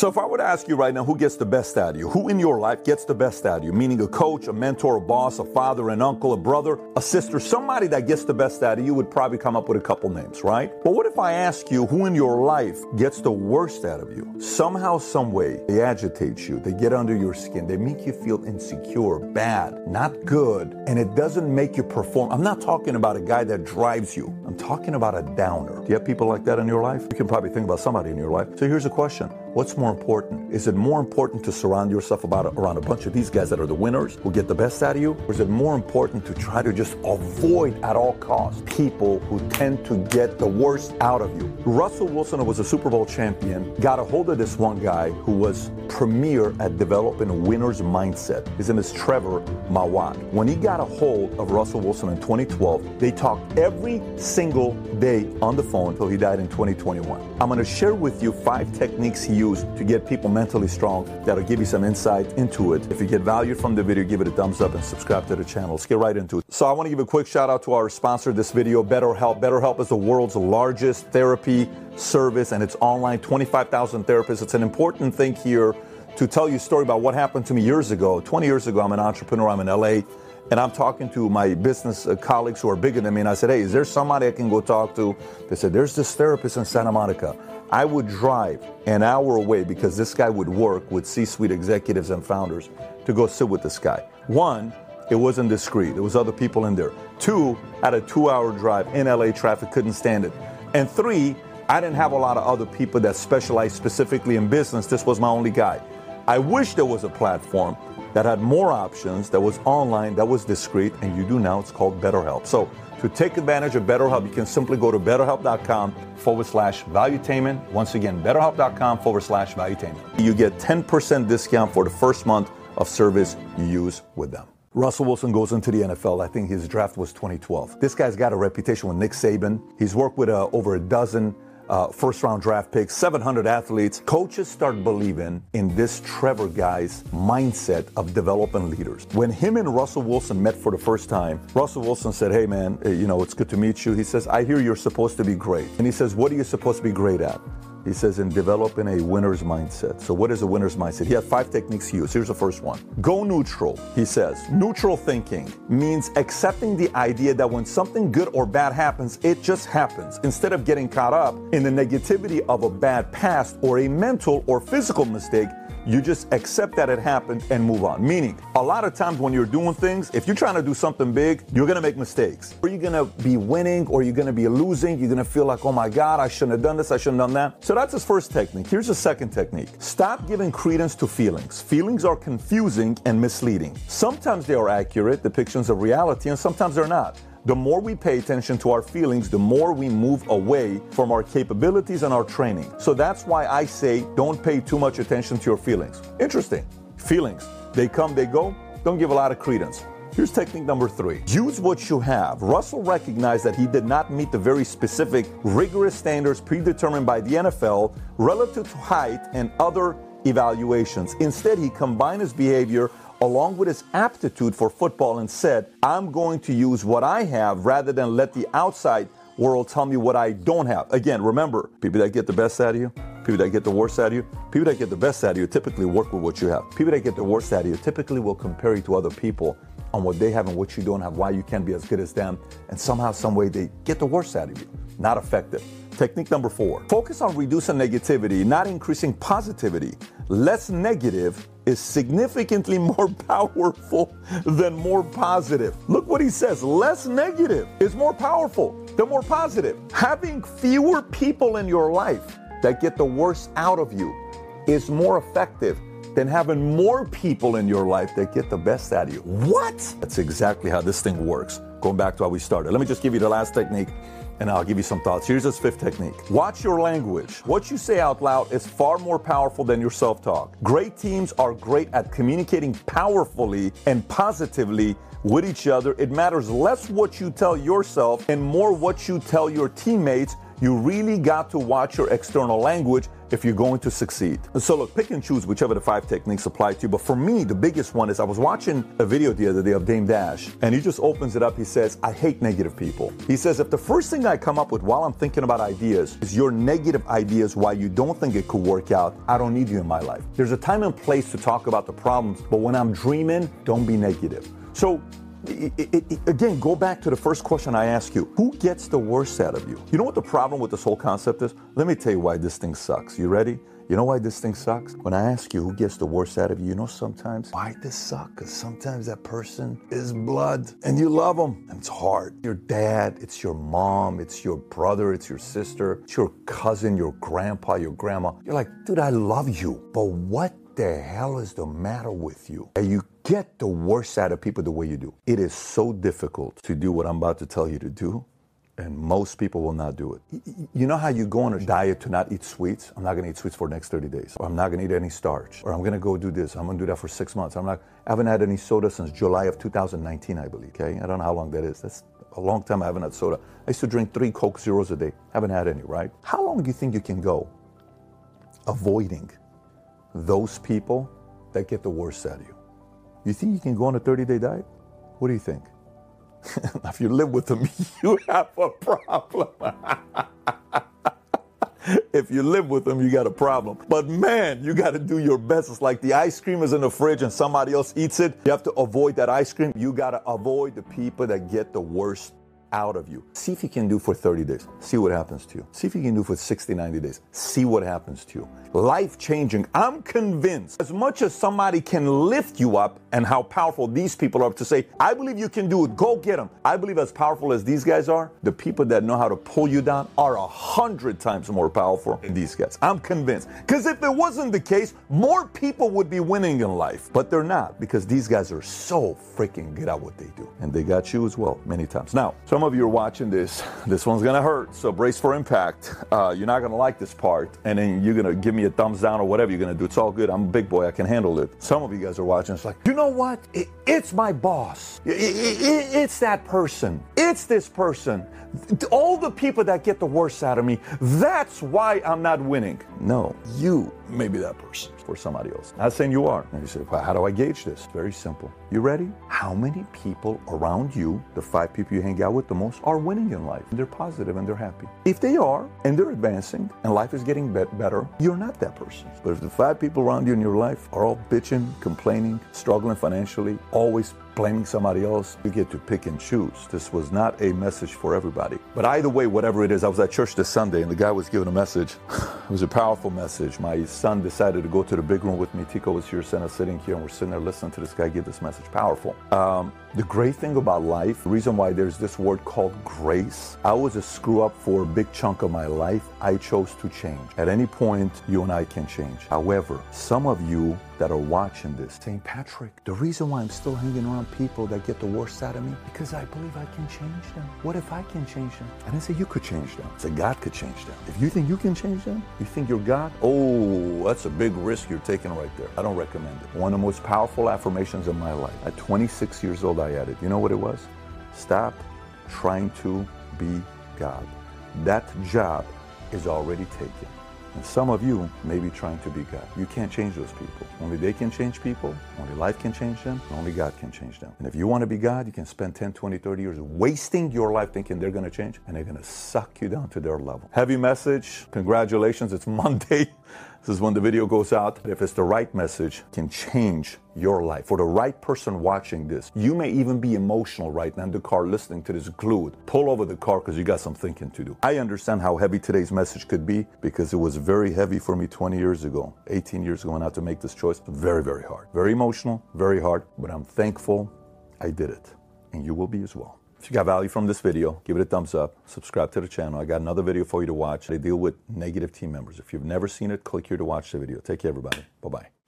So if I were to ask you right now who gets the best out of you, who in your life gets the best out of you, meaning a coach, a mentor, a boss, a father, an uncle, a brother, a sister, somebody that gets the best out of you would probably come up with a couple names, right? But what if I ask you who in your life gets the worst out of you? Somehow, some way, they agitate you, they get under your skin, they make you feel insecure, bad, not good, and it doesn't make you perform. I'm not talking about a guy that drives you. I'm talking about a downer. Do you have people like that in your life? You can probably think about somebody in your life. So here's a question. What's more important? Is it more important to surround yourself about around a bunch of these guys that are the winners who get the best out of you? Or is it more important to try to just avoid at all costs people who tend to get the worst out of you? Russell Wilson, was a Super Bowl champion, got a hold of this one guy who was premier at developing a winner's mindset. His name is Trevor Moawad. When he got a hold of Russell Wilson in 2012, they talked every single day on the phone until he died in 2021. I'm going to share with you five techniques he used to get people mentally strong that'll give you some insight into it. If you get value from the video, give it a thumbs up and subscribe to the channel. Let's get right into it. So I want to give a quick shout out to our sponsor of this video, BetterHelp. BetterHelp is the world's largest therapy service and it's online, 25,000 therapists. It's an important thing here to tell you a story about what happened to me years ago. 20 years ago, I'm an entrepreneur, I'm in LA, and I'm talking to my business uh, colleagues who are bigger than me, and I said, Hey, is there somebody I can go talk to? They said, There's this therapist in Santa Monica. I would drive an hour away because this guy would work with C suite executives and founders to go sit with this guy. One, it wasn't discreet, there was other people in there. Two, at a two hour drive in LA traffic, couldn't stand it. And three, I didn't have a lot of other people that specialized specifically in business. This was my only guy. I wish there was a platform that had more options, that was online, that was discreet, and you do now. It's called BetterHelp. So to take advantage of BetterHelp, you can simply go to betterhelp.com forward slash valuetainment. Once again, betterhelp.com forward slash valuetainment. You get 10% discount for the first month of service you use with them. Russell Wilson goes into the NFL. I think his draft was 2012. This guy's got a reputation with Nick Saban. He's worked with uh, over a dozen uh, first round draft picks, 700 athletes. Coaches start believing in this Trevor guy's mindset of developing leaders. When him and Russell Wilson met for the first time, Russell Wilson said, Hey man, eh, you know, it's good to meet you. He says, I hear you're supposed to be great. And he says, What are you supposed to be great at? He says, in developing a winner's mindset. So, what is a winner's mindset? He had five techniques he used. Here's the first one Go neutral. He says, neutral thinking means accepting the idea that when something good or bad happens, it just happens. Instead of getting caught up in the negativity of a bad past or a mental or physical mistake, you just accept that it happened and move on. Meaning, a lot of times when you're doing things, if you're trying to do something big, you're gonna make mistakes. Or you're gonna be winning or you're gonna be losing. You're gonna feel like, oh my God, I shouldn't have done this, I shouldn't have done that. So that's his first technique. Here's the second technique stop giving credence to feelings. Feelings are confusing and misleading. Sometimes they are accurate depictions of reality, and sometimes they're not. The more we pay attention to our feelings, the more we move away from our capabilities and our training. So that's why I say don't pay too much attention to your feelings. Interesting. Feelings, they come, they go. Don't give a lot of credence. Here's technique number three use what you have. Russell recognized that he did not meet the very specific, rigorous standards predetermined by the NFL relative to height and other evaluations. Instead, he combined his behavior along with his aptitude for football and said, I'm going to use what I have rather than let the outside world tell me what I don't have. Again, remember, people that get the best out of you, people that get the worst out of you, people that get the best out of you typically work with what you have. People that get the worst out of you typically will compare you to other people on what they have and what you don't have, why you can't be as good as them, and somehow, some way they get the worst out of you. Not effective. Technique number four focus on reducing negativity, not increasing positivity. Less negative is significantly more powerful than more positive. Look what he says less negative is more powerful than more positive. Having fewer people in your life that get the worst out of you is more effective than having more people in your life that get the best out of you. What? That's exactly how this thing works. Going back to how we started. Let me just give you the last technique and I'll give you some thoughts. Here's this fifth technique watch your language. What you say out loud is far more powerful than your self talk. Great teams are great at communicating powerfully and positively with each other. It matters less what you tell yourself and more what you tell your teammates. You really got to watch your external language if you're going to succeed. So look, pick and choose whichever the five techniques apply to you. But for me, the biggest one is I was watching a video the other day of Dame Dash, and he just opens it up. He says, I hate negative people. He says, if the first thing I come up with while I'm thinking about ideas is your negative ideas why you don't think it could work out, I don't need you in my life. There's a time and place to talk about the problems, but when I'm dreaming, don't be negative. So it, it, again, go back to the first question I asked you. Who gets the worst out of you? You know what the problem with this whole concept is? Let me tell you why this thing sucks. You ready? You know why this thing sucks? When I ask you who gets the worst out of you, you know sometimes why this sucks? Because sometimes that person is blood and you love them. And it's hard. Your dad, it's your mom, it's your brother, it's your sister, it's your cousin, your grandpa, your grandma. You're like, dude, I love you. But what the hell is the matter with you? And you get the worst out of people the way you do. It is so difficult to do what I'm about to tell you to do, and most people will not do it. You know how you go on a diet to not eat sweets? I'm not going to eat sweets for the next 30 days. Or I'm not going to eat any starch. Or I'm going to go do this. I'm going to do that for six months. I'm not. I haven't had any soda since July of 2019, I believe. Okay, I don't know how long that is. That's a long time I haven't had soda. I used to drink three Coke Zeros a day. Haven't had any, right? How long do you think you can go avoiding those people that get the worst out of you? You think you can go on a 30 day diet? What do you think? if you live with them, you have a problem. if you live with them, you got a problem. But man, you got to do your best. It's like the ice cream is in the fridge and somebody else eats it. You have to avoid that ice cream. You got to avoid the people that get the worst out of you. See if you can do for 30 days. See what happens to you. See if you can do for 60, 90 days. See what happens to you. Life changing. I'm convinced as much as somebody can lift you up and how powerful these people are to say, I believe you can do it. Go get them. I believe as powerful as these guys are, the people that know how to pull you down are a hundred times more powerful than these guys. I'm convinced. Because if it wasn't the case, more people would be winning in life. But they're not because these guys are so freaking good at what they do. And they got you as well many times. Now, so some of you are watching this. This one's gonna hurt, so brace for impact. Uh, you're not gonna like this part, and then you're gonna give me a thumbs down or whatever you're gonna do. It's all good. I'm a big boy. I can handle it. Some of you guys are watching. It's like, you know what? It, it's my boss. It, it, it's that person. It's this person. All the people that get the worst out of me. That's why I'm not winning. No, you may be that person for somebody else. Not saying you are. And you say, well, how do I gauge this? Very simple. You ready? How many people around you, the five people you hang out with the most, are winning in life? They're positive and they're happy. If they are and they're advancing and life is getting better, you're not that person. But if the five people around you in your life are all bitching, complaining, struggling financially, always blaming somebody else, you get to pick and choose. This was not a message for everybody. But either way, whatever it is, I was at church this Sunday and the guy was giving a message. It was a powerful message. My son decided to go to the big room with me. Tico was here, Senna sitting here, and we're sitting there listening to this guy give this message. Powerful. Um, the great thing about life, the reason why there's this word called grace, I was a screw up for a big chunk of my life. I chose to change. At any point, you and I can change. However, some of you that are watching this saying, Patrick, the reason why I'm still hanging around people that get the worst out of me, because I believe I can change them. What if I can change them? And I say you could change them. I said God could change them. If you think you can change them, you think you're God? Oh, that's a big risk you're taking right there. I don't recommend it. One of the most powerful affirmations in my life. At 26 years old, I added, you know what it was? Stop trying to be God. That job is already taken. And some of you may be trying to be God. You can't change those people. Only they can change people. Only life can change them. Only God can change them. And if you want to be God, you can spend 10, 20, 30 years wasting your life thinking they're going to change and they're going to suck you down to their level. Heavy message. Congratulations. It's Monday. This is when the video goes out. If it's the right message, can change your life. For the right person watching this, you may even be emotional right now in the car listening to this glued. Pull over the car because you got some thinking to do. I understand how heavy today's message could be because it was very heavy for me 20 years ago, 18 years ago when I had to make this choice. Very, very hard. Very emotional, very hard, but I'm thankful I did it. And you will be as well. If you got value from this video, give it a thumbs up, subscribe to the channel. I got another video for you to watch. They deal with negative team members. If you've never seen it, click here to watch the video. Take care, everybody. Bye bye.